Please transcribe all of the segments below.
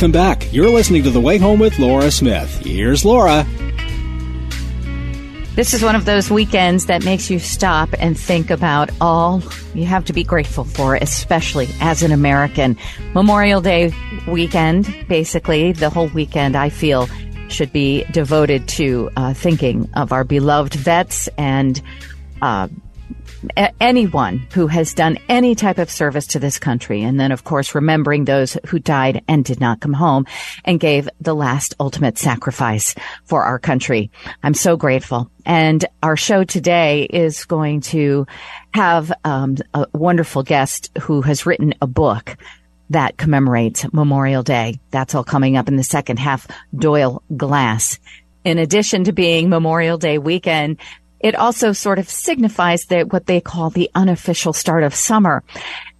Welcome back. You're listening to The Way Home with Laura Smith. Here's Laura. This is one of those weekends that makes you stop and think about all you have to be grateful for, especially as an American. Memorial Day weekend, basically, the whole weekend, I feel, should be devoted to uh, thinking of our beloved vets and uh, anyone who has done any type of service to this country. And then, of course, remembering those who died and did not come home and gave the last ultimate sacrifice for our country. I'm so grateful. And our show today is going to have um, a wonderful guest who has written a book that commemorates Memorial Day. That's all coming up in the second half. Doyle Glass. In addition to being Memorial Day weekend, it also sort of signifies that what they call the unofficial start of summer.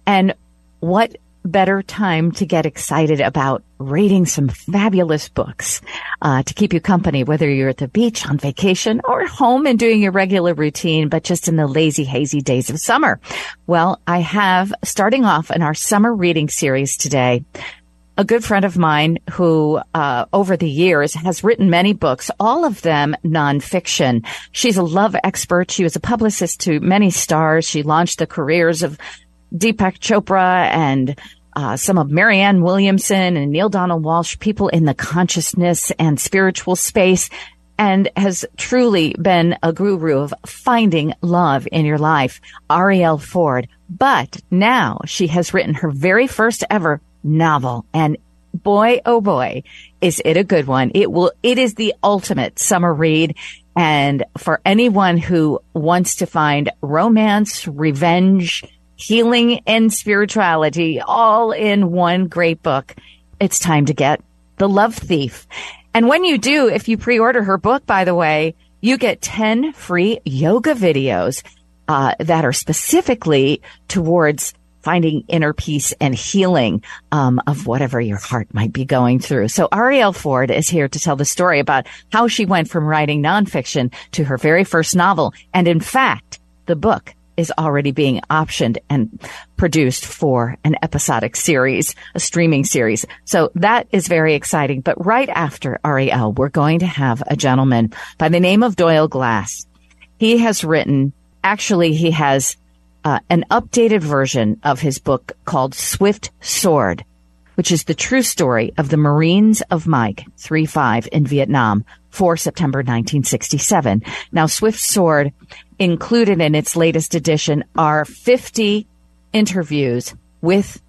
And what better time to get excited about reading some fabulous books uh, to keep you company, whether you're at the beach on vacation or home and doing your regular routine, but just in the lazy, hazy days of summer. Well, I have starting off in our summer reading series today a good friend of mine who, uh, over the years has written many books, all of them nonfiction. She's a love expert. She was a publicist to many stars. She launched the careers of Deepak Chopra and uh, some of Marianne Williamson and Neale Donald Walsch, people in the consciousness and spiritual space, and has truly been a guru of finding love in your life. Arielle Ford. But now she has written her very first ever novel. And boy, oh boy, is it a good one. It will, it is the ultimate summer read. And for anyone who wants to find romance, revenge, healing, and spirituality all in one great book, it's time to get The Love Thief. And when you do, if you pre-order her book, by the way, you get 10 free yoga videos uh, that are specifically towards finding inner peace and healing um, of whatever your heart might be going through. So Arielle Ford is here to tell the story about how she went from writing nonfiction to her very first novel. And in fact, the book is already being optioned and produced for an episodic series, a streaming series. So that is very exciting. But right after Arielle, we're going to have a gentleman by the name of Doyle Glass. He has written, actually, he has uh, an updated version of his book called Swift Sword, which is the true story of the Marines of Mike 3-5 in Vietnam for September 1967. Now, Swift Sword included in its latest edition are 50 interviews with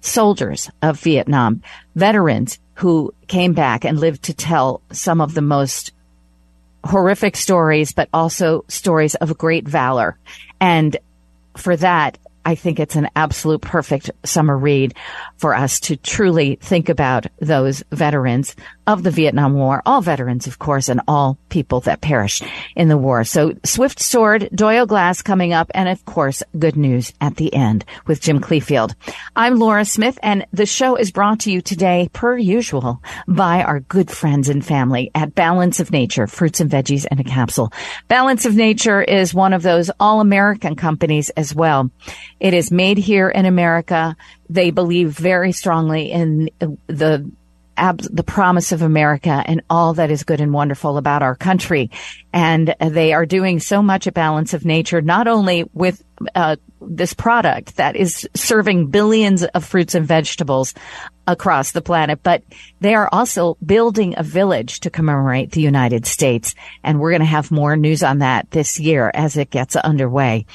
soldiers of Vietnam, veterans who came back and lived to tell some of the most horrific stories, but also stories of great valor. And for that, I think it's an absolute perfect summer read for us to truly think about those veterans of the Vietnam War, all veterans, of course, and all people that perished in the war. So Swift Sword, Doyle Glass coming up, and of course, good news at the end with Jim Cleefield. I'm Laura Smith, and the show is brought to you today, per usual, by our good friends and family at Balance of Nature, fruits and veggies and a capsule. Balance of Nature is one of those all-American companies as well. It is made here in America. They believe very strongly in the ab- the promise of America and all that is good and wonderful about our country. And they are doing so much at Balance of Nature, not only with uh, this product that is serving billions of fruits and vegetables across the planet, but they are also building a village to commemorate the United States. And we're going to have more news on that this year as it gets underway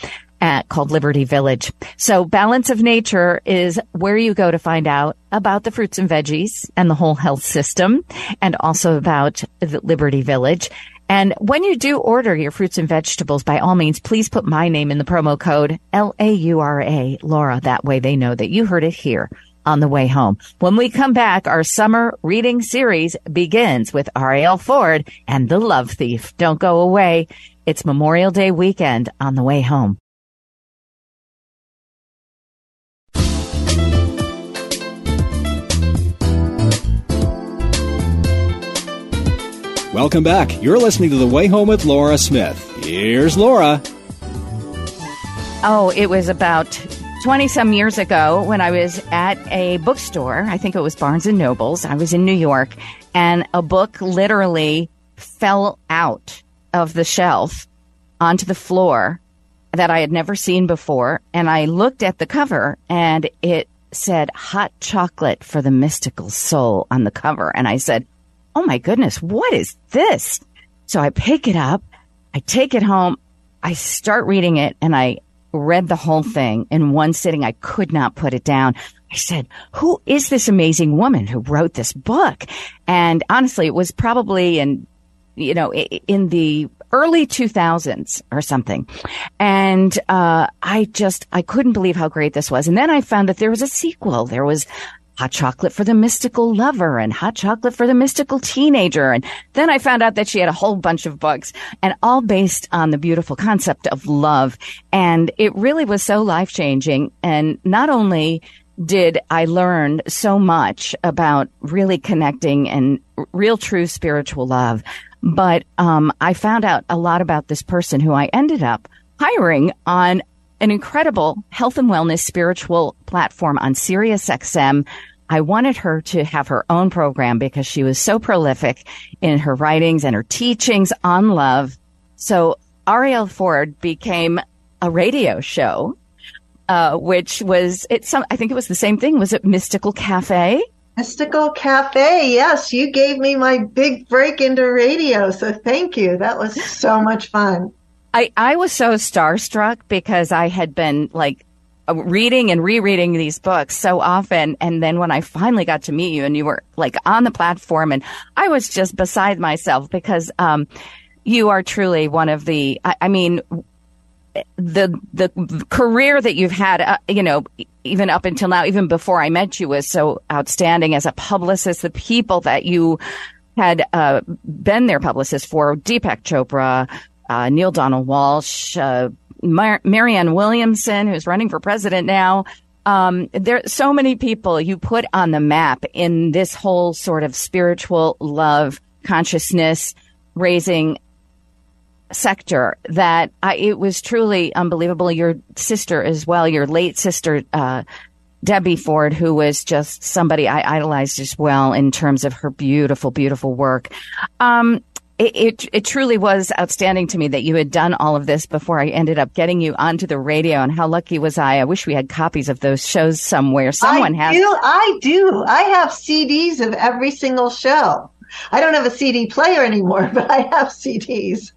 at, called Liberty Village. So Balance of Nature is where you go to find out about the fruits and veggies and the whole health system and also about the Liberty Village. And when you do order your fruits and vegetables, by all means, please put my name in the promo code L-A-U-R-A, Laura. That way they know that you heard it here on the way home. When we come back, our summer reading series begins with Arielle Ford and The Love Thief. Don't go away. It's Memorial Day weekend on the way home. Welcome back. You're listening to The Way Home with Laura Smith. Here's Laura. Oh, it was about 20 some years ago when I was at a bookstore. I think it was Barnes and Nobles. I was in New York and a book literally fell out of the shelf onto the floor that I had never seen before. And I looked at the cover and it said hot chocolate for the mystical soul on the cover. And I said, Oh my goodness, what is this? So I pick it up. I take it home. I start reading it and I read the whole thing in one sitting. I could not put it down. I said, who is this amazing woman who wrote this book? And honestly, it was probably in, you know, in the early 2000s or something. And, uh, I just, I couldn't believe how great this was. And then I found that there was a sequel. There was hot chocolate for the mystical lover and hot chocolate for the mystical teenager. And then I found out that she had a whole bunch of books and all based on the beautiful concept of love. And it really was so life changing. And not only did I learn so much about really connecting and real true spiritual love, but um, I found out a lot about this person who I ended up hiring on an incredible health and wellness spiritual platform on Sirius XM. I wanted her to have her own program because she was so prolific in her writings and her teachings on love. So Arielle Ford became a radio show, uh, which was it's some I think it was the same thing. Was it Mystical Cafe? Mystical Cafe. Yes, you gave me my big break into radio. So thank you. That was so much fun. I, I was so starstruck because I had been like reading and rereading these books so often. And then when I finally got to meet you and you were like on the platform and I was just beside myself because, um, you are truly one of the, I, I mean, the, the career that you've had, uh, you know, even up until now, even before I met you was so outstanding as a publicist, the people that you had, uh, been their publicist for, Deepak Chopra, uh, Neale Donald Walsch, uh, Mar- Marianne Williamson, who's running for president now. Um, there so many people you put on the map in this whole sort of spiritual love consciousness raising sector that I, it was truly unbelievable. Your sister as well, your late sister, uh, Debbie Ford, who was just somebody I idolized as well in terms of her beautiful, beautiful work. Um, it, it, it truly was outstanding to me that you had done all of this before I ended up getting you onto the radio. And how lucky was I? I wish we had copies of those shows somewhere. Someone I has. Do, I do. I have CDs of every single show. I don't have a CD player anymore, but I have CDs.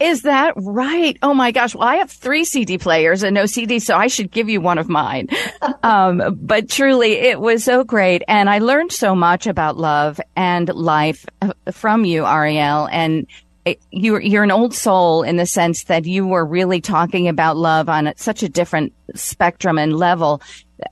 Is that right? Oh my gosh. Well, I have three CD players and no CD, so I should give you one of mine. um, but truly, it was so great. And I learned so much about love and life uh, from you, Arielle. And it, you're, you're an old soul in the sense that you were really talking about love on such a different spectrum and level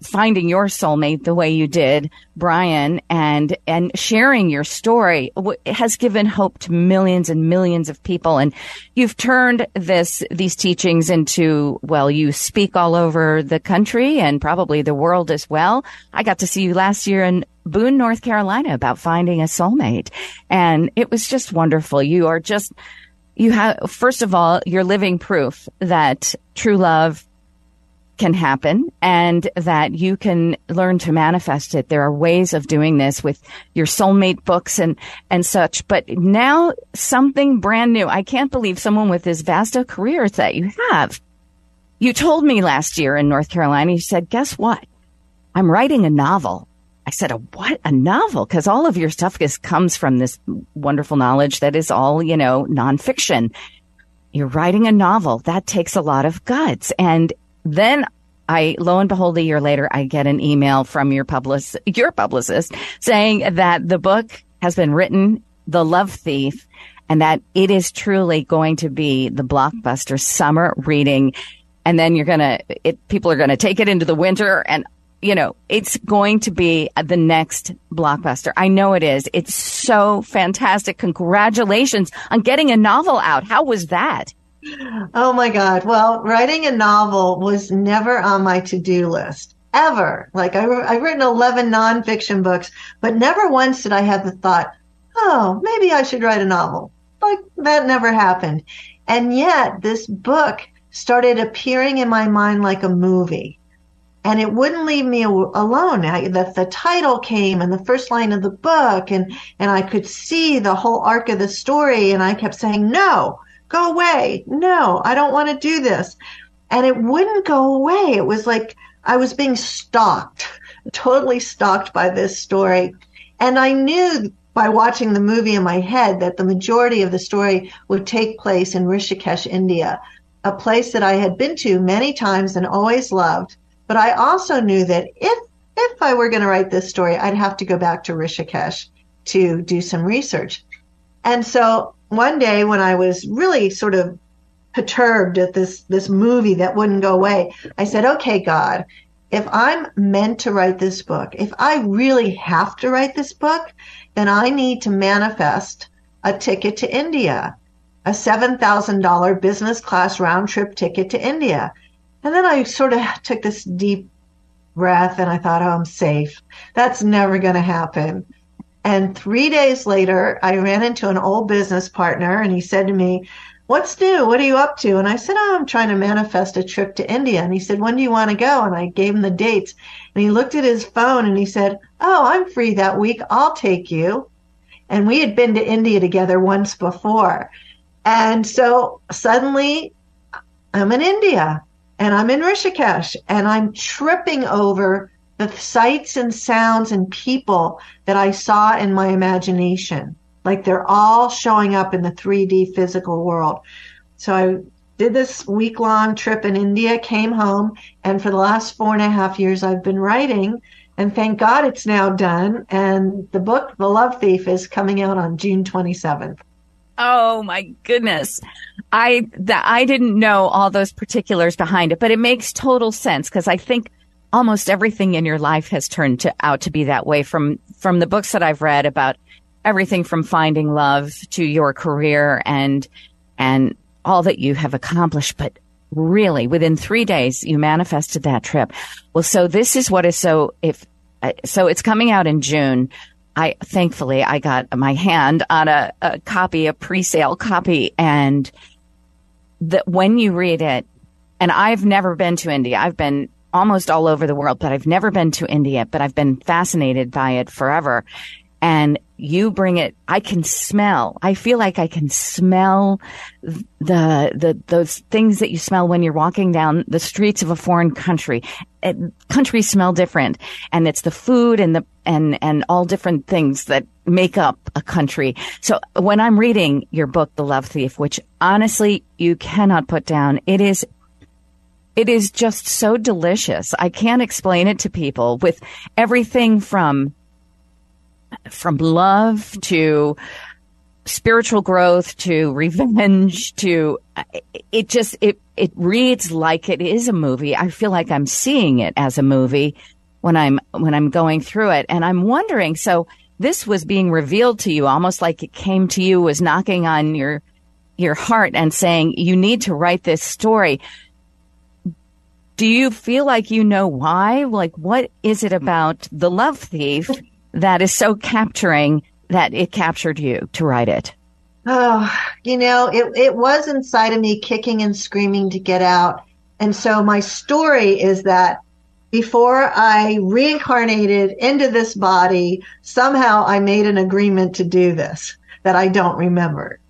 finding your soulmate the way you did, Brian, and, and sharing your story has given hope to millions and millions of people. And you've turned this, these teachings into, well, you speak all over the country and probably the world as well. I got to see you last year in Boone, North Carolina about finding a soulmate. And it was just wonderful. You are just, you have, first of all, you're living proof that true love can happen and that you can learn to manifest it. There are ways of doing this with your soulmate books and, and such. But now something brand new. I can't believe someone with as vast a career that you have. You told me last year in North Carolina, you said, guess what? I'm writing a novel. I said, a what? A novel? Cause all of your stuff is, comes from this wonderful knowledge that is all, you know, nonfiction. You're writing a novel. That takes a lot of guts. And then I, lo and behold, a year later, I get an email from your publicist, your publicist saying that the book has been written, The Love Thief, and that it is truly going to be the blockbuster summer reading. And then you're going to, people are going to take it into the winter and, you know, it's going to be the next blockbuster. I know it is. It's so fantastic. Congratulations on getting a novel out. How was that? Oh my God. Well, writing a novel was never on my to do list ever. Like I, I've written 11 nonfiction books, but never once did I have the thought, oh, maybe I should write a novel. Like that never happened. And yet this book started appearing in my mind like a movie. and it wouldn't leave me alone. I, the, the title came and the first line of the book and, and I could see the whole arc of the story. And I kept saying, no, go away. No, I don't want to do this. And it wouldn't go away. It was like I was being stalked, totally stalked by this story. And I knew by watching the movie in my head that the majority of the story would take place in Rishikesh, India, a place that I had been to many times and always loved but I also knew that if if I were going to write this story, I'd have to go back to Rishikesh to do some research. And so one day when I was really sort of perturbed at this this movie that wouldn't go away, I said, "Okay, God, if I'm meant to write this book, if I really have to write this book, then I need to manifest a ticket to India, a $7,000 business class round trip ticket to India. And then I sort of took this deep breath and I thought, oh, I'm safe. That's never going to happen. And three days later, I ran into an old business partner and he said to me, What's new? What are you up to? And I said, Oh, I'm trying to manifest a trip to India. And he said, When do you want to go? And I gave him the dates. And he looked at his phone and he said, Oh, I'm free that week. I'll take you. And we had been to India together once before. And so suddenly I'm in India and I'm in Rishikesh and I'm tripping over the sights and sounds and people that I saw in my imagination. Like they're all showing up in the 3D physical world. So I did this week long trip in India, came home, and for the last four and a half years, I've been writing. And thank God it's now done. And the book, The Love Thief, is coming out on June 27th. Oh my goodness. I that I didn't know all those particulars behind it, but it makes total sense because I think almost everything in your life has turned to, out to be that way from from the books that I've read about everything from finding love to your career and and all that you have accomplished but really within 3 days you manifested that trip. Well so this is what is so if uh, so it's coming out in June. I thankfully I got my hand on a, a copy, a pre-sale copy, and that when you read it, and I've never been to India. I've been almost all over the world, but I've never been to India, but I've been fascinated by it forever. And you bring it, I can smell, I feel like I can smell the, the, those things that you smell when you're walking down the streets of a foreign country. It, countries smell different and it's the food and the, and, and all different things that make up a country. So when I'm reading your book, The Love Thief, which honestly you cannot put down, it is it is just so delicious. I can't explain it to people with everything from from love to spiritual growth to revenge to it just it it reads like it is a movie. I feel like I'm seeing it as a movie when I'm when I'm going through it and I'm wondering so this was being revealed to you almost like it came to you was knocking on your your heart and saying you need to write this story do you feel like you know why? Like what is it about the love thief that is so capturing that it captured you to write it? Oh you know it, it was inside of me kicking and screaming to get out. And so my story is that before I reincarnated into this body, somehow I made an agreement to do this that I don't remember.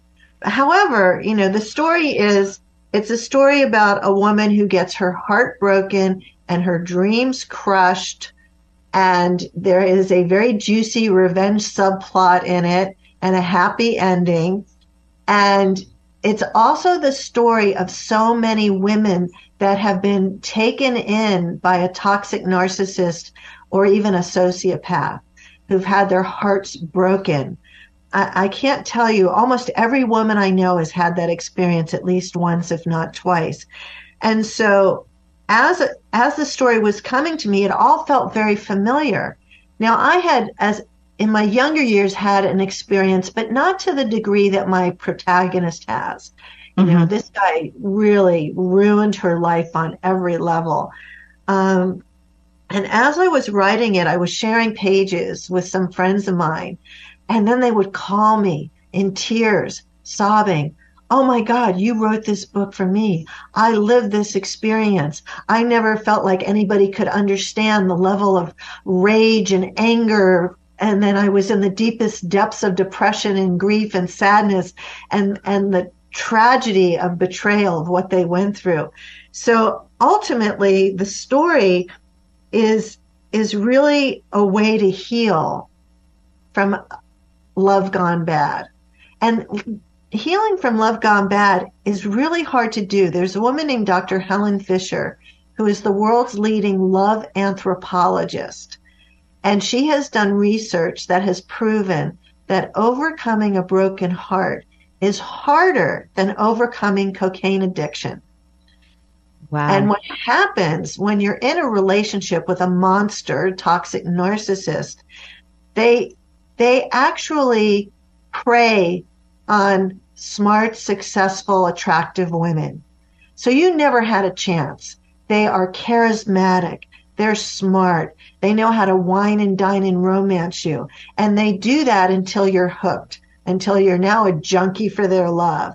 However, you know, the story is, it's a story about a woman who gets her heart broken and her dreams crushed. And there is a very juicy revenge subplot in it and a happy ending. And it's also the story of so many women that have been taken in by a toxic narcissist or even a sociopath who've had their hearts broken. I, I, can't tell you, almost every woman I know has had that experience at least once, if not twice. And so as, as the story was coming to me, it all felt very familiar. Now I had, as in my younger years, had an experience, but not to the degree that my protagonist has. You mm-hmm. know, this guy really ruined her life on every level. Um, and as I was writing it, I was sharing pages with some friends of mine. And then they would call me in tears, sobbing, Oh my God, you wrote this book for me. I lived this experience. I never felt like anybody could understand the level of rage and anger. And then I was in the deepest depths of depression and grief and sadness and, and the tragedy of betrayal of what they went through. So ultimately the story is, is really a way to heal from love gone bad. And healing from love gone bad is really hard to do. There's a woman named Dr. Helen Fisher who is the world's leading love anthropologist. And she has done research that has proven that overcoming a broken heart is harder than overcoming cocaine addiction. Wow. And what happens when you're in a relationship with a monster, toxic narcissist, they they actually prey on smart, successful, attractive women. So you never had a chance. They are charismatic. They're smart. They know how to wine and dine and romance you. And they do that until you're hooked, until you're now a junkie for their love.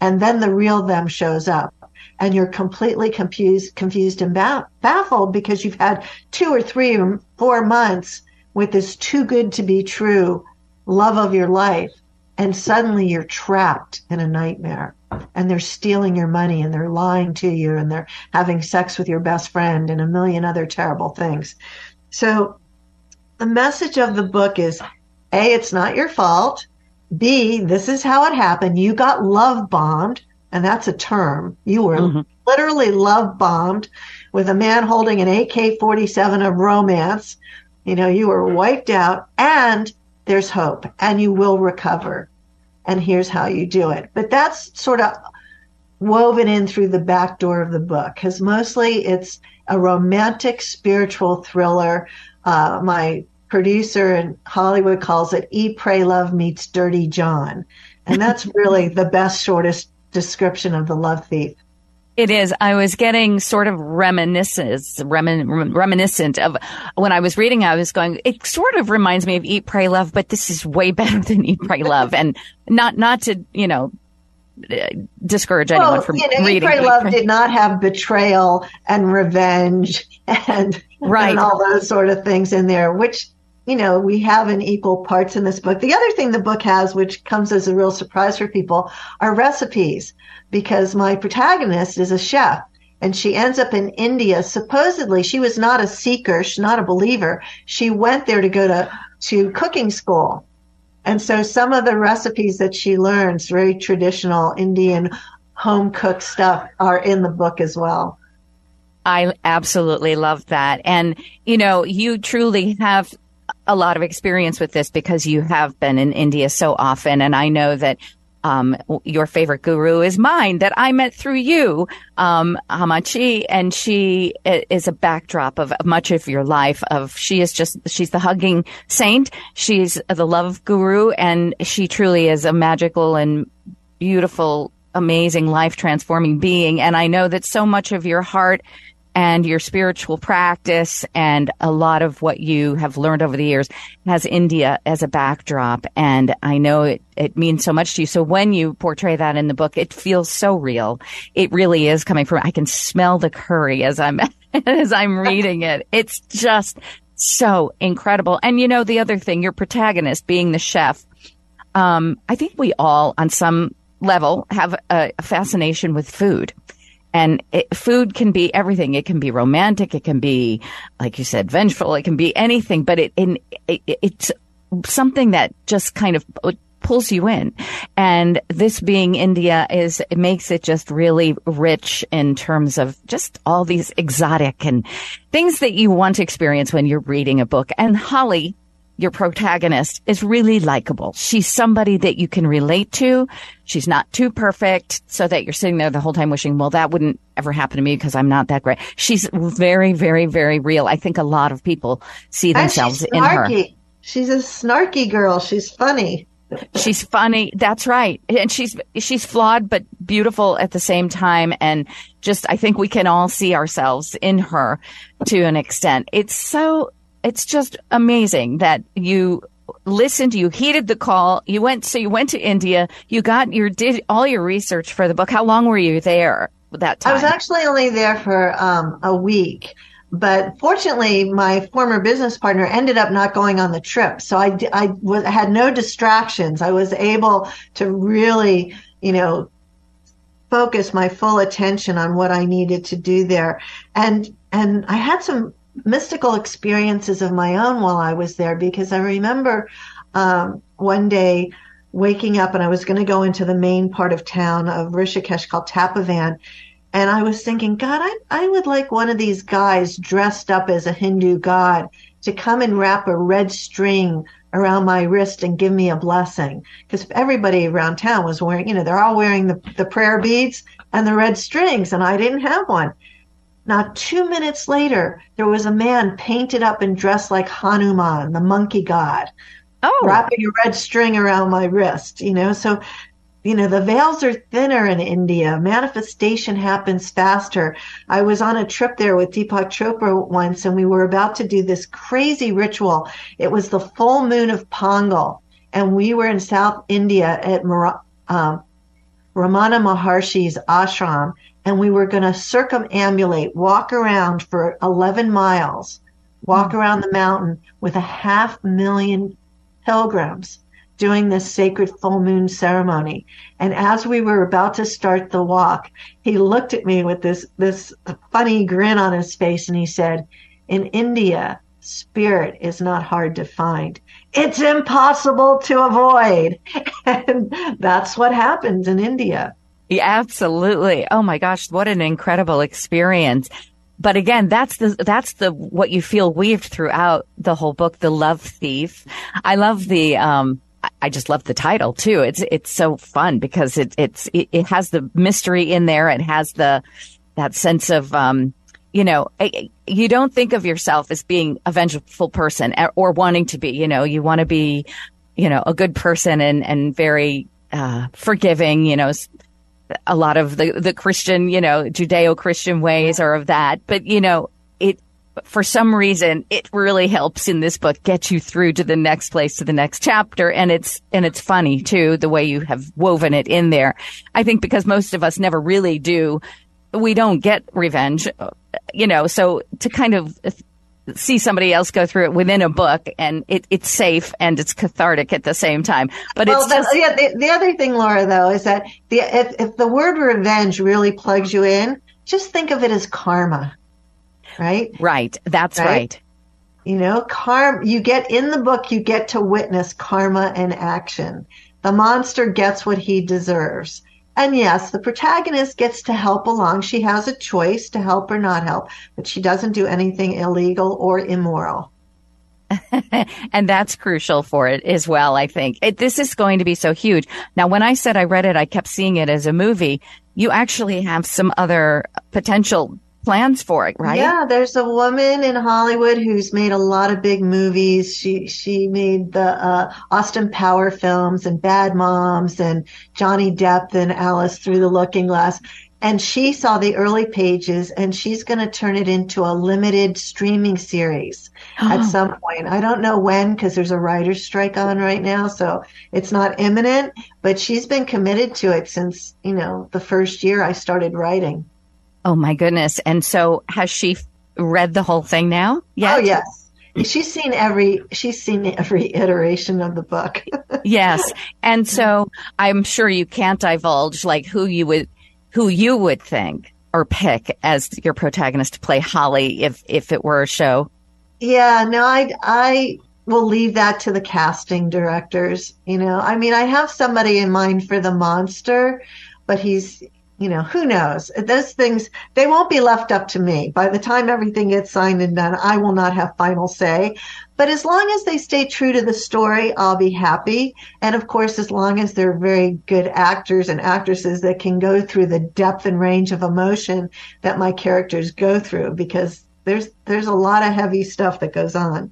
And then the real them shows up and you're completely confused, confused and baffled because you've had two or three or four months with this too good to be true love of your life. And suddenly you're trapped in a nightmare and they're stealing your money and they're lying to you and they're having sex with your best friend and a million other terrible things. So the message of the book is A, it's not your fault. B, this is how it happened. You got love bombed, and that's a term. You were mm-hmm. literally love bombed with a man holding an AK 47 of romance you know, you were wiped out and there's hope and you will recover. And here's how you do it. But that's sort of woven in through the back door of the book because mostly it's a romantic spiritual thriller. Uh, my producer in Hollywood calls it Eat, Pray, Love meets Dirty John. And that's really the best, shortest description of the love thief. It is. I was getting sort of reminiscence, remin, reminiscent of when I was reading. I was going. It sort of reminds me of Eat, Pray, Love, but this is way better than Eat, Pray, Love, and not not to you know uh, discourage anyone well, from you know, reading. Eat, Pray, Love did not have betrayal and revenge and right and all those sort of things in there, which you know, we have in equal parts in this book. The other thing the book has, which comes as a real surprise for people, are recipes because my protagonist is a chef and she ends up in India. Supposedly, she was not a seeker, she's not a believer. She went there to go to, to cooking school. And so some of the recipes that she learns, very traditional Indian home cooked stuff, are in the book as well. I absolutely love that. And, you know, you truly have a lot of experience with this because you have been in India so often. And I know that um, your favorite guru is mine that I met through you, um, Ammachi, and she is a backdrop of much of your life. Of she is just she's the hugging saint, she's the love guru, and she truly is a magical and beautiful, amazing, life transforming being. And I know that so much of your heart and your spiritual practice and a lot of what you have learned over the years has India as a backdrop. And I know it, it means so much to you. So when you portray that in the book, it feels so real. It really is coming from, I can smell the curry as I'm, as I'm reading it. It's just so incredible. And you know, the other thing, your protagonist being the chef, um, I think we all on some level have a, fascination with food. And it, food can be everything. It can be romantic. It can be, like you said, vengeful. It can be anything, but it, in, it, it's something that just kind of pulls you in. And this being India is, it makes it just really rich in terms of just all these exotic and things that you want to experience when you're reading a book. And Holly, your protagonist is really likable. She's somebody that you can relate to. She's not too perfect so that you're sitting there the whole time wishing, well, that wouldn't ever happen to me because I'm not that great. She's very, very, very real. I think a lot of people see themselves in her. She's a snarky girl. She's funny. she's funny. That's right. And she's, she's flawed, but beautiful at the same time. And just, I think we can all see ourselves in her to an extent. It's so it's just amazing that you listened, you heeded the call, you went, so you went to India, you got your, did all your research for the book. How long were you there that time? I was actually only there for um, a week. But fortunately, my former business partner ended up not going on the trip. So I, I was, had no distractions. I was able to really, you know, focus my full attention on what I needed to do there. And, and I had some mystical experiences of my own while I was there because I remember um, one day waking up and I was going to go into the main part of town of Rishikesh called Tapovan. And I was thinking, God, I, I would like one of these guys dressed up as a Hindu god to come and wrap a red string around my wrist and give me a blessing. Because everybody around town was wearing, you know, they're all wearing the, the prayer beads and the red strings, and I didn't have one. Not two minutes later, there was a man painted up and dressed like Hanuman, the monkey god, oh. wrapping a red string around my wrist, you know. So, you know, the veils are thinner in India. Manifestation happens faster. I was on a trip there with Deepak Chopra once, and we were about to do this crazy ritual. It was the full moon of Pongal, and we were in South India at um, Ramana Maharshi's ashram and we were going to circumambulate, walk around for 11 miles, walk mm-hmm. around the mountain with a half million pilgrims doing this sacred full moon ceremony. And as we were about to start the walk, he looked at me with this, this funny grin on his face and he said, in India, spirit is not hard to find. It's impossible to avoid. And that's what happens in India. Yeah, absolutely. Oh my gosh, what an incredible experience. But again, that's the, that's the, what you feel weaved throughout the whole book, The Love Thief. I love the, um, I just love the title too. It's, it's so fun because it, it's, it, it has the mystery in there. It has the, that sense of, um, you know, you don't think of yourself as being a vengeful person or wanting to be, you know, you want to be, you know, a good person and, and very, uh, forgiving, you know, a lot of the, the Christian, you know, Judeo-Christian ways are of that. But, you know, it, for some reason, it really helps in this book get you through to the next place, to the next chapter. And it's, and it's funny too, the way you have woven it in there. I think because most of us never really do, we don't get revenge, you know, so to kind of see somebody else go through it within a book and it, it's safe and it's cathartic at the same time. But well, it's just, yeah, the, the, other thing, Laura, though, is that the, if, if the word revenge really plugs you in, just think of it as karma, right? Right. That's right. right. You know, karma, you get in the book, you get to witness karma in action. The monster gets what he deserves. And yes, the protagonist gets to help along. She has a choice to help or not help, but she doesn't do anything illegal or immoral. and that's crucial for it as well, I think. It, this is going to be so huge. Now, when I said I read it, I kept seeing it as a movie. You actually have some other potential plans for it, right? Yeah, there's a woman in Hollywood who's made a lot of big movies. She she made the uh, Austin Power films and Bad Moms and Johnny Depp and Alice Through the Looking Glass. And she saw the early pages and she's going to turn it into a limited streaming series at some point. I don't know when because there's a writer's strike on right now. So it's not imminent, but she's been committed to it since, you know, the first year I started writing. Oh my goodness. And so has she read the whole thing now? Yeah. Oh yes. She's seen every she's seen every iteration of the book. yes. And so I'm sure you can't divulge like who you would who you would think or pick as your protagonist to play Holly if if it were a show. Yeah, no, I I will leave that to the casting directors, you know. I mean, I have somebody in mind for the monster, but he's you know, who knows? Those things, they won't be left up to me. By the time everything gets signed and done, I will not have final say. But as long as they stay true to the story, I'll be happy. And of course, as long as they're very good actors and actresses that can go through the depth and range of emotion that my characters go through, because there's, there's a lot of heavy stuff that goes on.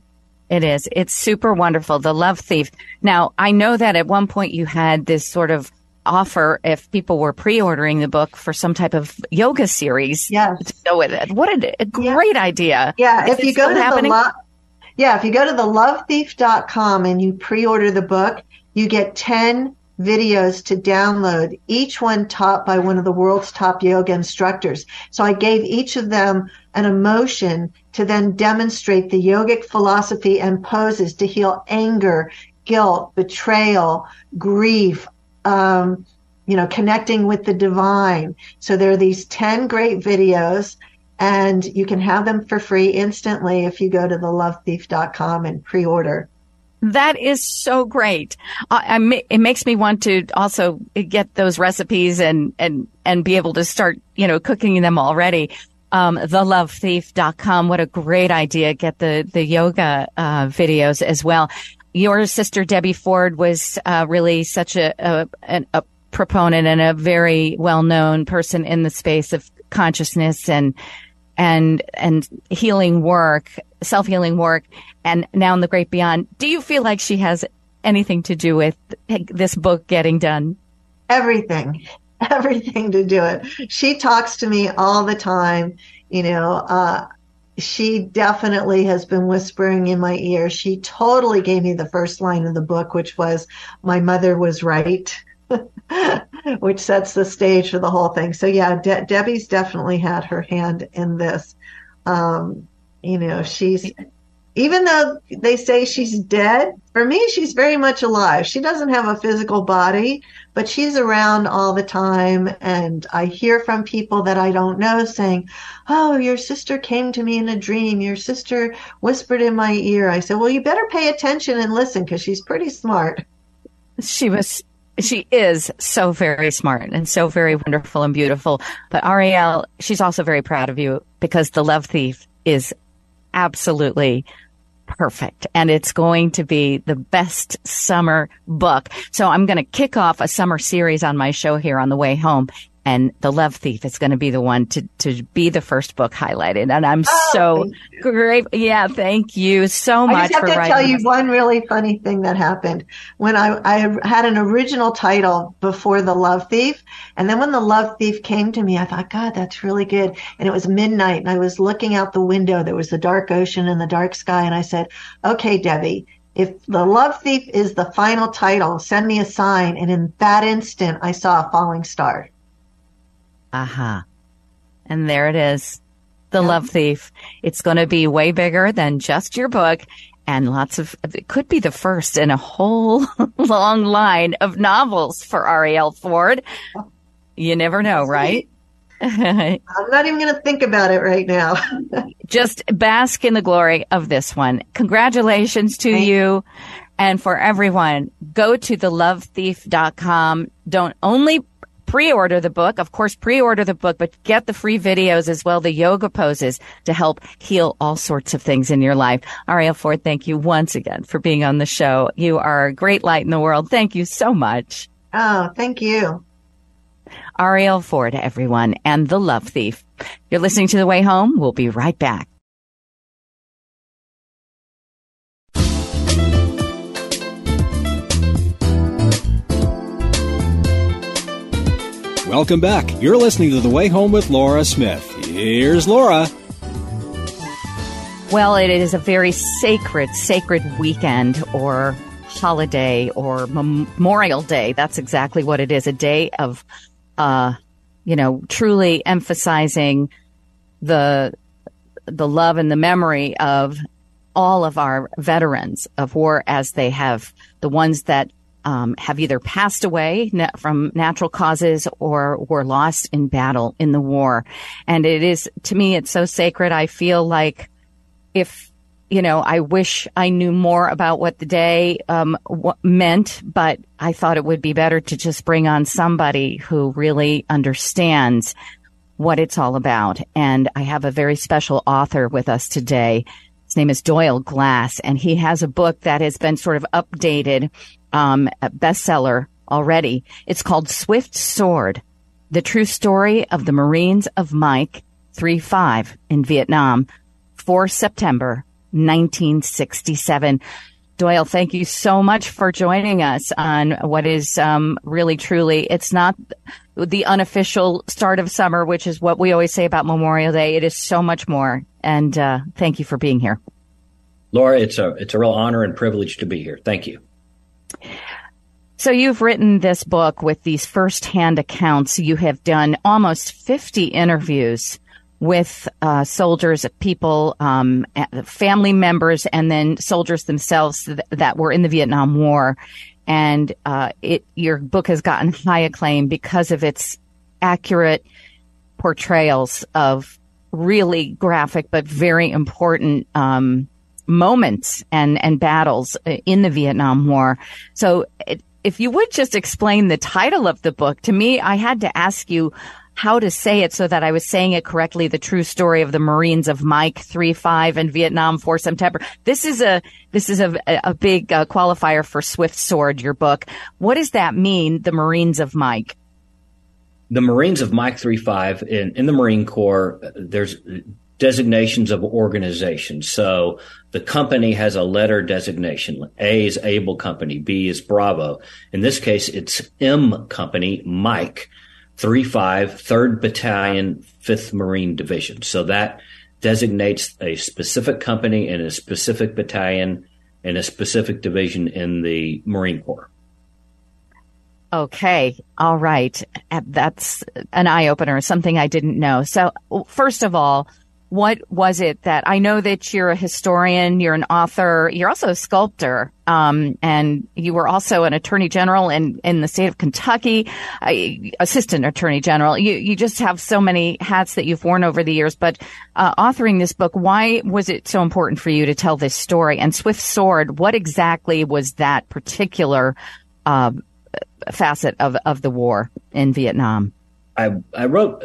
It is. It's super wonderful. The Love Thief. Now, I know that at one point you had this sort of offer if people were pre-ordering the book for some type of yoga series yes. to go with it. What a, a great yeah. idea. Yeah. Is if you go to happening? the Yeah, if you go to thelovethief.com and you pre-order the book, you get 10 videos to download, each one taught by one of the world's top yoga instructors. So I gave each of them an emotion to then demonstrate the yogic philosophy and poses to heal anger, guilt, betrayal, grief, um, you know, connecting with the divine. So there are these 10 great videos and you can have them for free instantly if you go to thelovethief.com and pre-order. That is so great. I, I, it makes me want to also get those recipes and, and, and be able to start, you know, cooking them already. Um, thelovethief.com. What a great idea. Get the, the yoga, uh, videos as well. Your sister Debbie Ford was, uh, really such a, a, a proponent and a very well known person in the space of consciousness and, and, and healing work, self healing work and now in the great beyond. Do you feel like she has anything to do with this book getting done? Everything, everything to do it. She talks to me all the time. You know, uh, she definitely has been whispering in my ear. She totally gave me the first line of the book, which was, My mother was right, which sets the stage for the whole thing. So, yeah, De- Debbie's definitely had her hand in this. Um, you know, she's even though they say she's dead, for me, she's very much alive. She doesn't have a physical body, but she's around all the time. And I hear from people that I don't know saying, Oh, your sister came to me in a dream. Your sister whispered in my ear. I said, Well, you better pay attention and listen because she's pretty smart. She was she is so very smart and so very wonderful and beautiful. But Arielle, she's also very proud of you because The Love Thief is absolutely perfect. And it's going to be the best summer book. So I'm going to kick off a summer series on my show here on the way home and The Love Thief is going to be the one to, to be the first book highlighted. And I'm oh, so great. Yeah. Thank you so much. For writing. I just have to tell you one really funny thing that happened when I, I had an original title before The Love Thief. And then when The Love Thief came to me, I thought, God, that's really good. And it was midnight and I was looking out the window. There was the dark ocean and the dark sky. And I said, okay, Debbie, if the love thief is the final title, send me a sign. And in that instant, I saw a falling star. Aha. Uh-huh. And there it is. The yeah. Love Thief. It's going to be way bigger than just your book and lots of, it could be the first in a whole long line of novels for Arielle Ford. You never know, right? I'm not even going to think about it right now. Just bask in the glory of this one. Congratulations to Thank you. And for everyone, go to thelovethief.com. Don't only pre-order the book. Of course, pre-order the book, but get the free videos as well, the yoga poses to help heal all sorts of things in your life. Arielle Ford, thank you once again for being on the show. You are a great light in the world. Thank you so much. Oh, thank you. Arielle Ford, everyone, and The Love Thief. You're listening to The Way Home. We'll be right back. Welcome back. You're listening to The Way Home with Laura Smith. Here's Laura. Well, it is a very sacred, sacred weekend or holiday or Memorial Day. That's exactly what it is. A day of, uh, you know, truly emphasizing the, the love and the memory of all of our veterans of war as they have the ones that um, have either passed away from natural causes or were lost in battle in the war. And it is, to me, it's so sacred. I feel like if, you know, I wish I knew more about what the day um, meant, but I thought it would be better to just bring on somebody who really understands what it's all about. And I have a very special author with us today. His name is Doyle Glass, and he has a book that has been sort of updated um, bestseller already. It's called Swift Sword, the true story of the Marines of Mike 3-5 in Vietnam, 4 September 1967. Doyle, thank you so much for joining us on what is um, really truly, it's not the unofficial start of summer, which is what we always say about Memorial Day. It is so much more. And uh, thank you for being here. Laura, it's a it's a real honor and privilege to be here. Thank you. So you've written this book with these firsthand accounts. You have done almost 50 interviews with uh, soldiers, people, um, family members, and then soldiers themselves that were in the Vietnam War. And uh, it, your book has gotten high acclaim because of its accurate portrayals of really graphic but very important um, moments and and battles in the Vietnam War. So, if you would just explain the title of the book to me, I had to ask you how to say it so that I was saying it correctly. The true story of the Marines of Mike three five and Vietnam for September. This is a this is a a big uh, qualifier for Swift Sword. Your book. What does that mean? The Marines of Mike the Marines of Mike 35 in, in the Marine Corps, there's designations of organizations. So the company has a letter designation. A is Able Company, B is Bravo. In this case, it's M Company, Mike 35, 3rd Battalion, 5th Marine Division. So that designates a specific company and a specific battalion and a specific division in the Marine Corps. Okay. All right. That's an eye opener, something I didn't know. So first of all, what was it that I know that you're a historian, you're an author, you're also a sculptor, um, and you were also an attorney general in, in the state of Kentucky, uh, assistant attorney general. You, you just have so many hats that you've worn over the years, but, uh, authoring this book, why was it so important for you to tell this story? And Swift Sword, what exactly was that particular, uh, facet of, of the war in Vietnam? I, I wrote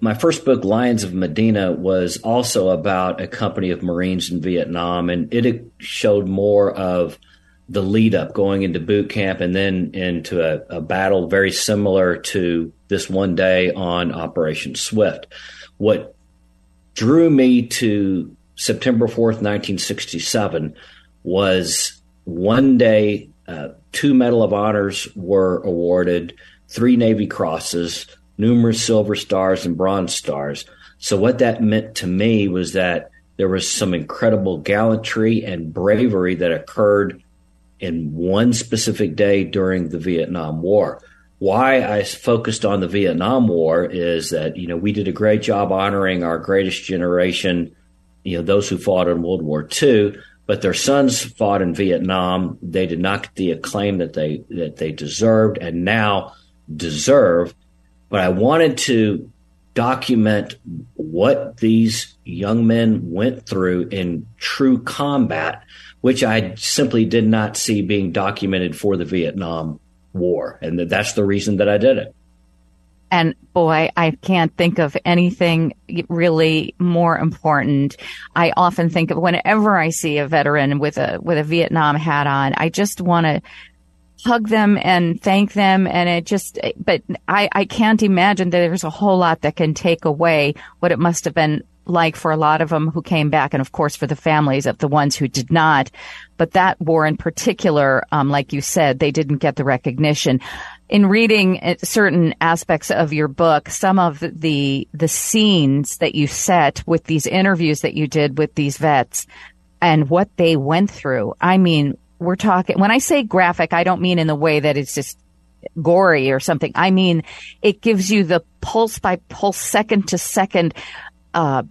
my first book, Lions of Medina, was also about a company of Marines in Vietnam, and it showed more of the lead up going into boot camp and then into a, a battle very similar to this one day on Operation Swift. What drew me to September 4th, 1967 was one day uh, two Medal of Honors were awarded, three Navy Crosses, numerous Silver Stars and Bronze Stars. So what that meant to me was that there was some incredible gallantry and bravery that occurred in one specific day during the Vietnam War. Why I focused on the Vietnam War is that, you know, we did a great job honoring our greatest generation, you know, those who fought in World War II but their sons fought in Vietnam. They did not get the acclaim that they that they deserved and now deserve. But I wanted to document what these young men went through in true combat, which I simply did not see being documented for the Vietnam War, and that's the reason that I did it. And boy, I can't think of anything really more important. I often think of whenever I see a veteran with a, with a Vietnam hat on, I just want to hug them and thank them. And it just, but I, I can't imagine that there's a whole lot that can take away what it must have been like for a lot of them who came back, and of course for the families of the ones who did not. But that war in particular, um, like you said, they didn't get the recognition in reading uh, certain aspects of your book, some of the the scenes that you set with these interviews that you did with these vets and what they went through. I mean, we're talking when I say graphic, I don't mean in the way that it's just gory or something. I mean, it gives you the pulse by pulse, second to second, uh,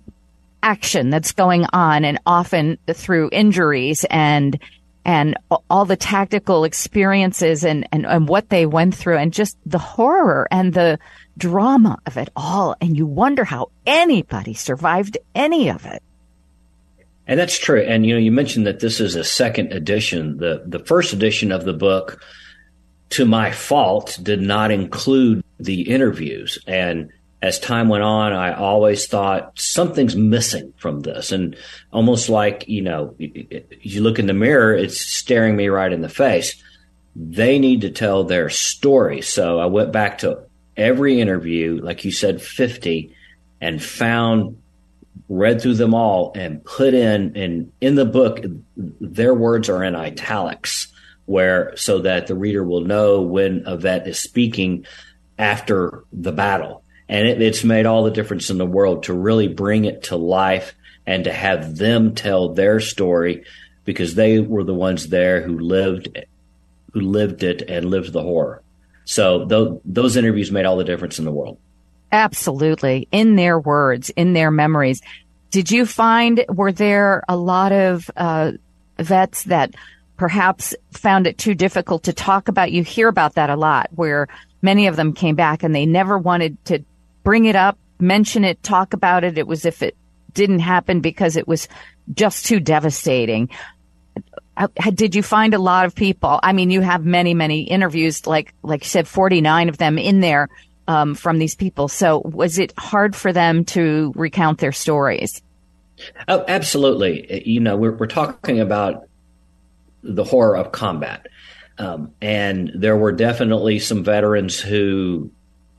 action that's going on and often through injuries and and all the tactical experiences and, and, and what they went through and just the horror and the drama of it all. And you wonder how anybody survived any of it. And that's true. And you know, you mentioned that this is a second edition. The the first edition of the book, to my fault, did not include the interviews. And as time went on, I always thought something's missing from this. And almost like, you know, you look in the mirror, it's staring me right in the face. They need to tell their story. So I went back to every interview, like you said, 50, and found, read through them all and put in, and in the book, their words are in italics where, so that the reader will know when a vet is speaking after the battle and it, it's made all the difference in the world to really bring it to life and to have them tell their story because they were the ones there who lived who lived it and lived the horror. So th- those interviews made all the difference in the world. Absolutely. In their words, in their memories. Did you find, were there a lot of uh, vets that perhaps found it too difficult to talk about? You hear about that a lot where many of them came back and they never wanted to bring it up, mention it, talk about it. It was if it didn't happen because it was just too devastating. Uh, did you find a lot of people? I mean, you have many, many interviews, like, like you said, 49 of them in there um, from these people. So was it hard for them to recount their stories? Oh, absolutely. You know, we're, we're talking about the horror of combat. Um, and there were definitely some veterans who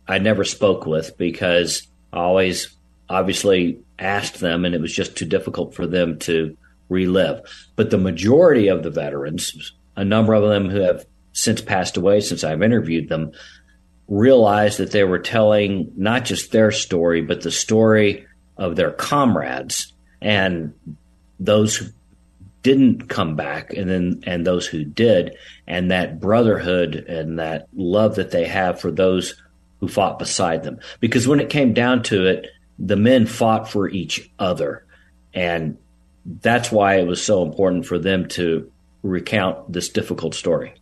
I never spoke with because I always obviously asked them and it was just too difficult for them to relive. But the majority of the veterans, a number of them who have since passed away since I've interviewed them, realized that they were telling not just their story, but the story of their comrades and those who didn't come back and then and those who did. And that brotherhood and that love that they have for those who fought beside them. Because when it came down to it the men fought for each other. And that's why it was so important for them to recount this difficult story.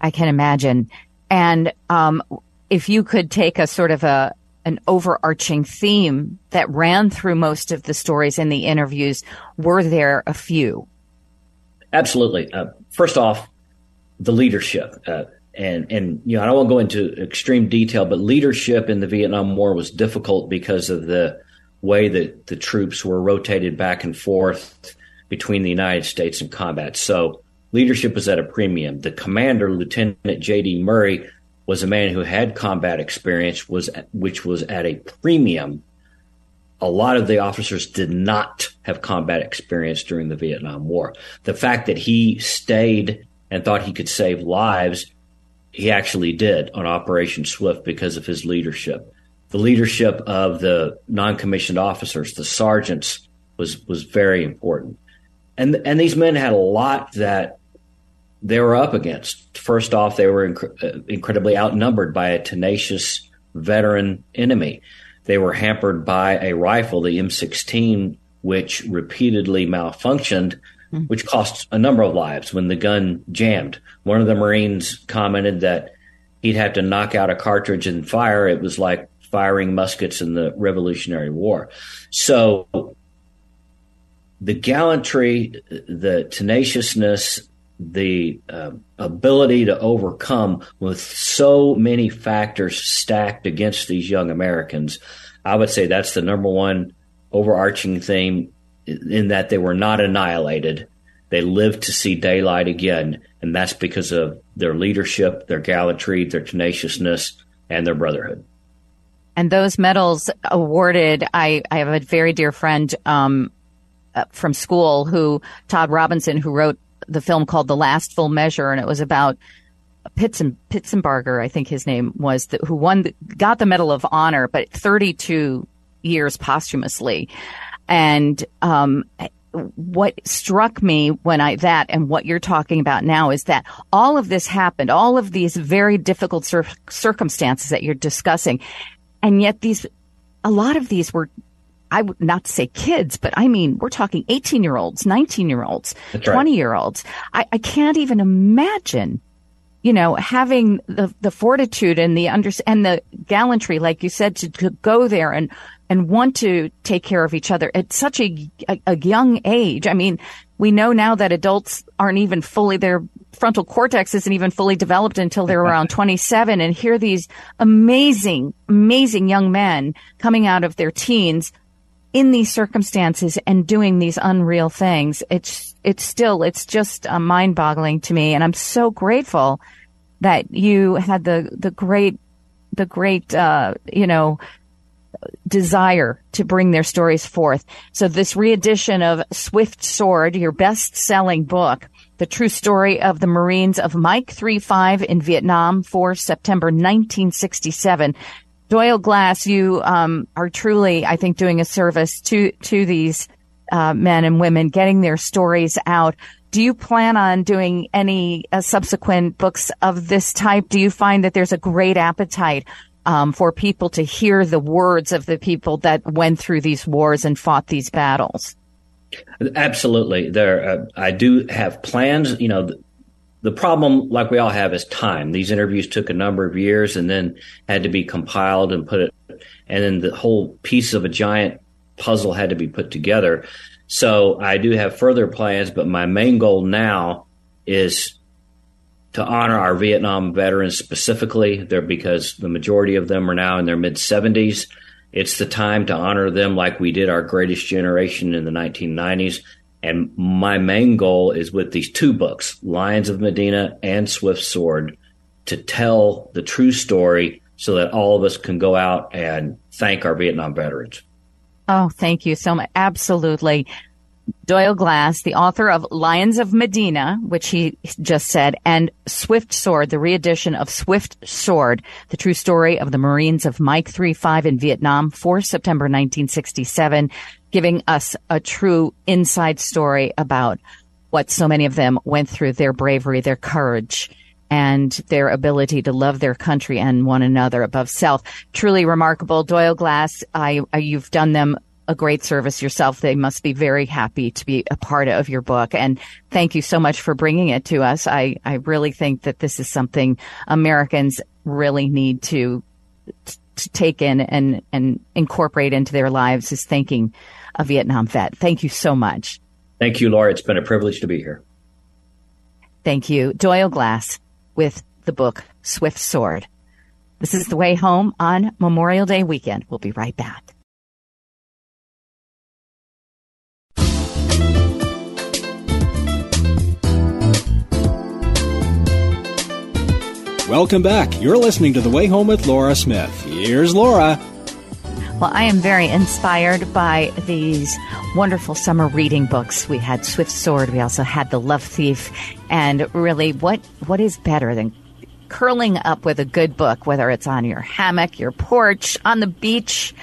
I can imagine and um, if you could take a sort of a an overarching theme that ran through most of the stories in the interviews, were there a few? Absolutely. Uh, first off, the leadership. Uh, and, and, you know, I don't want to go into extreme detail, but leadership in the Vietnam War was difficult because of the way that the troops were rotated back and forth between the United States and combat. So leadership was at a premium. The commander, Lieutenant J.D. Murray, was a man who had combat experience, was which was at a premium. A lot of the officers did not have combat experience during the Vietnam War. The fact that he stayed and thought he could save lives, he actually did on Operation Swift because of his leadership. The leadership of the non-commissioned officers, the sergeants, was was very important. And and these men had a lot that they were up against. First off, they were inc- uh, incredibly outnumbered by a tenacious veteran enemy. They were hampered by a rifle, the M16, which repeatedly malfunctioned, mm-hmm. which cost a number of lives when the gun jammed. One of the Marines commented that he'd have to knock out a cartridge and fire. It was like firing muskets in the Revolutionary War. So the gallantry, the tenaciousness, the uh, ability to overcome with so many factors stacked against these young Americans, I would say that's the number one overarching theme in that they were not annihilated. They lived to see daylight again, and that's because of their leadership, their gallantry, their tenaciousness, and their brotherhood. And those medals awarded, I, I have a very dear friend um, uh, from school who, Todd Robinson, who wrote the film called The Last Full Measure, and it was about Pitzen, Pitsenbarger, I think his name was, the, who won, got the Medal of Honor, but 32 years posthumously. And, um, what struck me when I, that and what you're talking about now is that all of this happened, all of these very difficult cir- circumstances that you're discussing. And yet these, a lot of these were I would not say kids, but I mean, we're talking 18 year olds, 19 year olds, 20 year olds. I, I can't even imagine, you know, having the, the fortitude and the under, and the gallantry, like you said, to, to go there and, and want to take care of each other at such a, a, a young age. I mean, we know now that adults aren't even fully, their frontal cortex isn't even fully developed until they're around 27 and hear these amazing, amazing young men coming out of their teens in these circumstances and doing these unreal things. It's, it's still, it's just uh, mind boggling to me. And I'm so grateful that you had the, the great, the great, uh, you know, desire to bring their stories forth. So this reedition of Swift Sword, your best selling book, the true story of the Marines of Mike 3-5 in Vietnam for September 1967 Doyle Glass, you um, are truly, I think, doing a service to to these uh, men and women getting their stories out. Do you plan on doing any uh, subsequent books of this type? Do you find that there's a great appetite um, for people to hear the words of the people that went through these wars and fought these battles? Absolutely. There, uh, I do have plans. You know, the, problem, like we all have, is time. These interviews took a number of years and then had to be compiled and put it, and then the whole piece of a giant puzzle had to be put together. So I do have further plans, but my main goal now is to honor our Vietnam veterans specifically there because the majority of them are now in their mid 70s. It's the time to honor them like we did our greatest generation in the 1990s. And my main goal is with these two books, Lions of Medina and Swift Sword, to tell the true story so that all of us can go out and thank our Vietnam veterans. Oh, thank you so much. Absolutely. Doyle Glass, the author of Lions of Medina, which he just said, and Swift Sword, the reedition of Swift Sword, the true story of the Marines of Mike 3-5 in Vietnam for September 1967, giving us a true inside story about what so many of them went through, their bravery, their courage, and their ability to love their country and one another above self. Truly remarkable. Doyle Glass, I, I you've done them a great service yourself. They must be very happy to be a part of your book. And thank you so much for bringing it to us. I, I really think that this is something Americans really need to, to take in and, and incorporate into their lives is thanking a Vietnam vet. Thank you so much. Thank you, Laura. It's been a privilege to be here. Thank you. Doyle Glass with the book Swift Sword. This is The Way Home on Memorial Day weekend. We'll be right back. Welcome back. You're listening to The Way Home with Laura Smith. Here's Laura. Well, I am very inspired by these wonderful summer reading books. We had Swift Sword. We also had The Love Thief. And really, what, what is better than curling up with a good book, whether it's on your hammock, your porch, on the beach,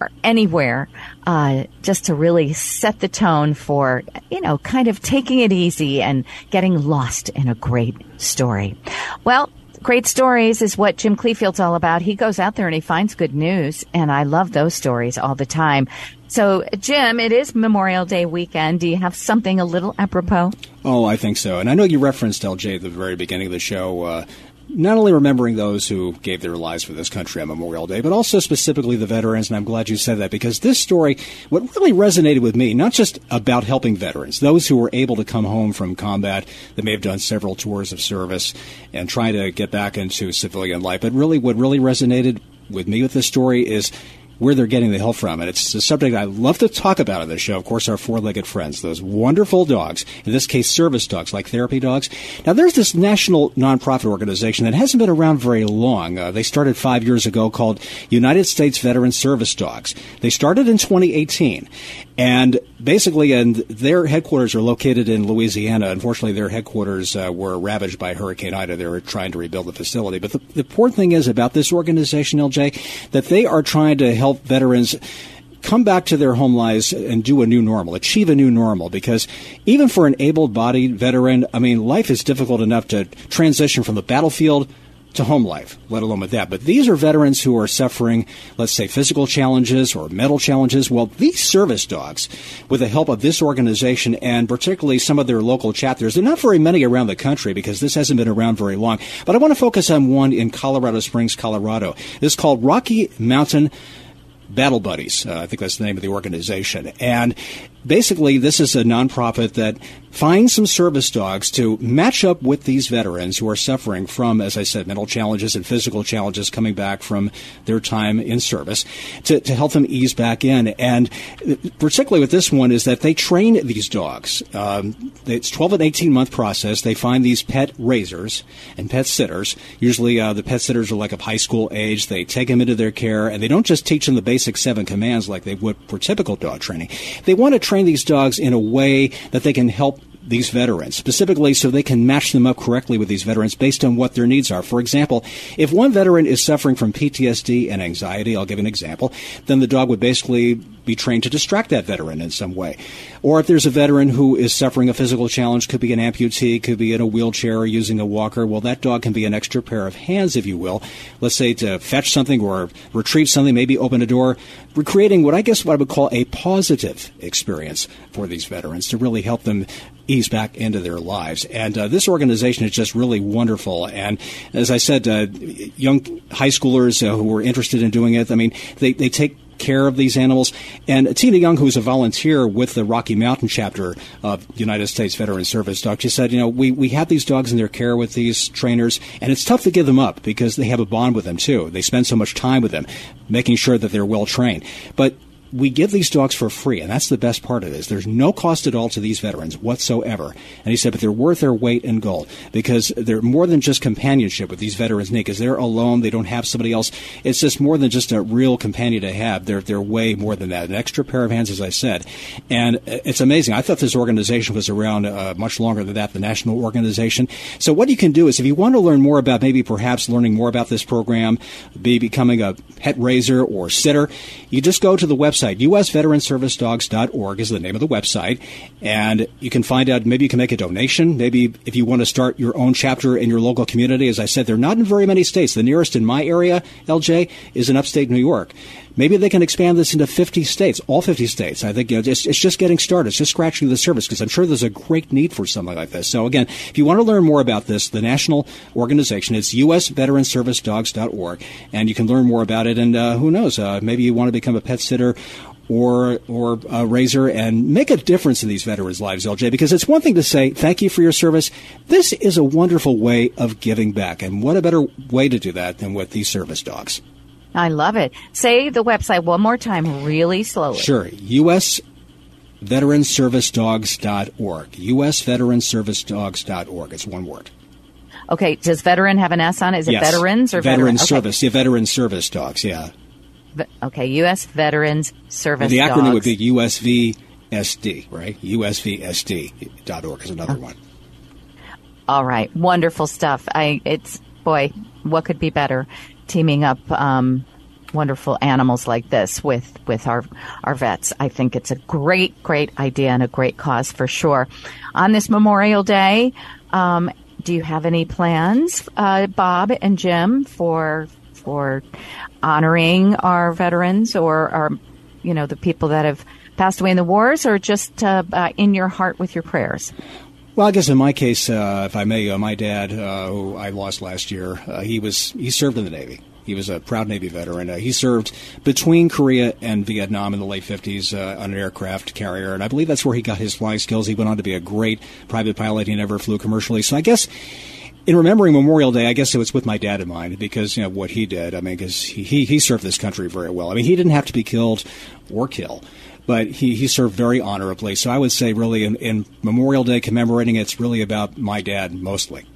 or anywhere, uh, just to really set the tone for, you know, kind of taking it easy and getting lost in a great story. Well, Great stories is what Jim Cleefield's all about. He goes out there and he finds good news, and I love those stories all the time. So, Jim, it is Memorial Day weekend. Do you have something a little apropos? Oh, I think so. And I know you referenced LJ at the very beginning of the show. Uh, not only remembering those who gave their lives for this country on Memorial Day, but also specifically the veterans. And I'm glad you said that because this story, what really resonated with me, not just about helping veterans, those who were able to come home from combat that may have done several tours of service and trying to get back into civilian life, but really what really resonated with me with this story is where they're getting the help from. And it's a subject I love to talk about on this show. Of course, our four-legged friends, those wonderful dogs, in this case, service dogs, like therapy dogs. Now, there's this national nonprofit organization that hasn't been around very long. Uh, they started five years ago called United States Veteran Service Dogs. They started in 2018. And basically, and their headquarters are located in Louisiana. Unfortunately, their headquarters uh, were ravaged by Hurricane Ida. They were trying to rebuild the facility. But the, the important thing is about this organization, LJ, that they are trying to help veterans come back to their home lives and do a new normal, achieve a new normal. Because even for an able bodied veteran, I mean, life is difficult enough to transition from the battlefield to home life, let alone with that. But these are veterans who are suffering, let's say, physical challenges or mental challenges. Well, these service dogs, with the help of this organization and particularly some of their local chapters, there are not very many around the country because this hasn't been around very long. But I want to focus on one in Colorado Springs, Colorado. Is called Rocky Mountain Battle Buddies. Uh, I think that's the name of the organization. And basically, this is a nonprofit that finds some service dogs to match up with these veterans who are suffering from, as I said, mental challenges and physical challenges coming back from their time in service to, to help them ease back in. And particularly with this one is that they train these dogs. Um, it's 12 and 18 month process. They find these pet raisers and pet sitters. Usually uh, the pet sitters are like of high school age. They take them into their care and they don't just teach them the basic seven commands like they would for typical dog training. They want to train these dogs in a way that they can help these veterans, specifically so they can match them up correctly with these veterans based on what their needs are. For example, if one veteran is suffering from PTSD and anxiety, I'll give an example, then the dog would basically be trained to distract that veteran in some way. Or if there's a veteran who is suffering a physical challenge, could be an amputee, could be in a wheelchair or using a walker, well, that dog can be an extra pair of hands, if you will. Let's say to fetch something or retrieve something, maybe open a door. We're creating what I guess what I would call a positive experience for these veterans to really help them ease back into their lives. And uh, this organization is just really wonderful. And as I said, uh, young high schoolers uh, who are interested in doing it, I mean, they, they take care of these animals. And Tina Young, who's a volunteer with the Rocky Mountain chapter of United States Veteran Service Dog, she said, you know, we, we have these dogs in their care with these trainers, and it's tough to give them up because they have a bond with them too. They spend so much time with them, making sure that they're well trained. But we give these dogs for free, and that's the best part of this. There's no cost at all to these veterans whatsoever. And he said, but they're worth their weight in gold because they're more than just companionship with these veterans need because they're alone. They don't have somebody else. It's just more than just a real companion to have. They're, they're way more than that. An extra pair of hands, as I said. And it's amazing. I thought this organization was around uh, much longer than that, the national organization. So what you can do is if you want to learn more about maybe perhaps learning more about this program, be becoming a pet raiser or sitter, you just go to the website website. USVeteranServiceDogs.org is the name of the website. And you can find out, maybe you can make a donation. Maybe if you want to start your own chapter in your local community. As I said, they're not in very many states. The nearest in my area, LJ, is in upstate New York. Maybe they can expand this into 50 states, all 50 states. I think you know, it's, it's just getting started. It's just scratching the surface because I'm sure there's a great need for something like this. So again, if you want to learn more about this, the national organization, it's usveteranservicedogs.org, and you can learn more about it. And uh, who knows, uh, maybe you want to become a pet sitter or or a raiser and make a difference in these veterans' lives, LJ. Because it's one thing to say thank you for your service. This is a wonderful way of giving back, and what a better way to do that than with these service dogs. I love it. Say the website one more time, really slowly. Sure. U.S. VeteranServiceDogs.org. USVeteranServiceDogs.org. It's one word. Okay. Does veteran have an S on it? Is it yes. veterans or veteran? Veteran service. Yeah, veteran service dogs. Yeah. okay. U.S. Veterans Service well, the acronym dogs. would be USVSD, right? USVSD.org is another one. All right. Wonderful stuff. I, it's, boy, what could be better? Teaming up um, wonderful animals like this with with our our vets. I think it's a great great idea and a great cause for sure. On this Memorial Day, um, do you have any plans, uh, Bob and Jim, for for honoring our veterans or our you know the people that have passed away in the wars, or just uh, uh, in your heart with your prayers? Well, I guess in my case, uh, if I may, uh, my dad, uh, who I lost last year, uh, he was he served in the Navy. He was a proud Navy veteran. Uh, he served between Korea and Vietnam in the late 50s uh, on an aircraft carrier, and I believe that's where he got his flying skills. He went on to be a great private pilot. He never flew commercially. So I guess in remembering Memorial Day, I guess it was with my dad in mind because you know what he did. I mean, because he, he, he served this country very well. I mean, he didn't have to be killed or kill but he, he served very honorably. So I would say, really, in, in Memorial Day commemorating, it's really about my dad mostly.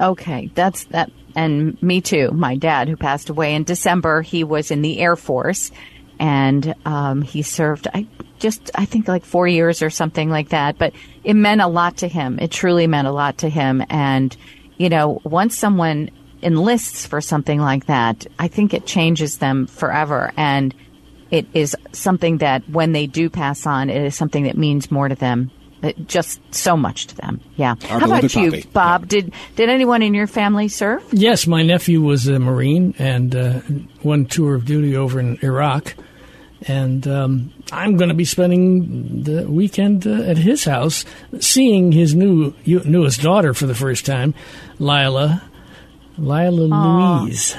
Okay, that's that. And me too. My dad, who passed away in December, he was in the Air Force, and um, he served. I just, I think, like four years or something like that. But it meant a lot to him. It truly meant a lot to him. And you know, once someone enlists for something like that, I think it changes them forever. And it is something that when they do pass on, it is something that means more to them. Just so much to them. Yeah. Our How about you, puppy. Bob? Yeah. Did did anyone in your family serve? Yes, my nephew was a Marine and uh, one tour of duty over in Iraq. And um, I'm going to be spending the weekend uh, at his house, seeing his new newest daughter for the first time, Lila, Lila Aww. Louise.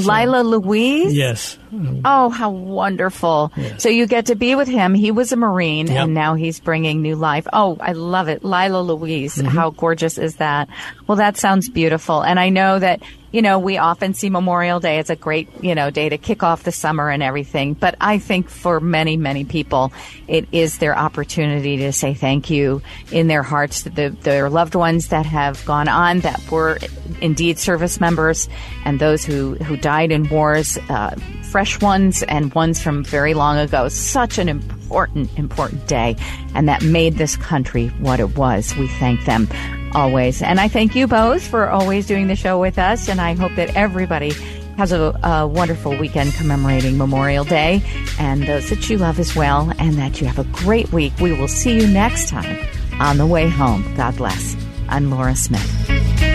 Lila Louise? Yes. Oh, how wonderful. Yes. So you get to be with him. He was a Marine Yep. and now he's bringing new life. Oh, I love it. Lila Louise. Mm-hmm. How gorgeous is that? Well, that sounds beautiful. And I know that, you know, we often see Memorial Day as a great, you know, day to kick off the summer and everything. But I think for many, many people, it is their opportunity to say thank you in their hearts to the, their loved ones that have gone on that were indeed service members and those who, who died in wars, uh, fresh ones and ones from very long ago. Such an important, important day. And that made this country what it was. We thank them always. And I thank you both for always doing the show with us. And I hope that everybody has a, a wonderful weekend commemorating Memorial Day and those that you love as well, and that you have a great week. We will see you next time on the way home. God bless. I'm Laura Smith.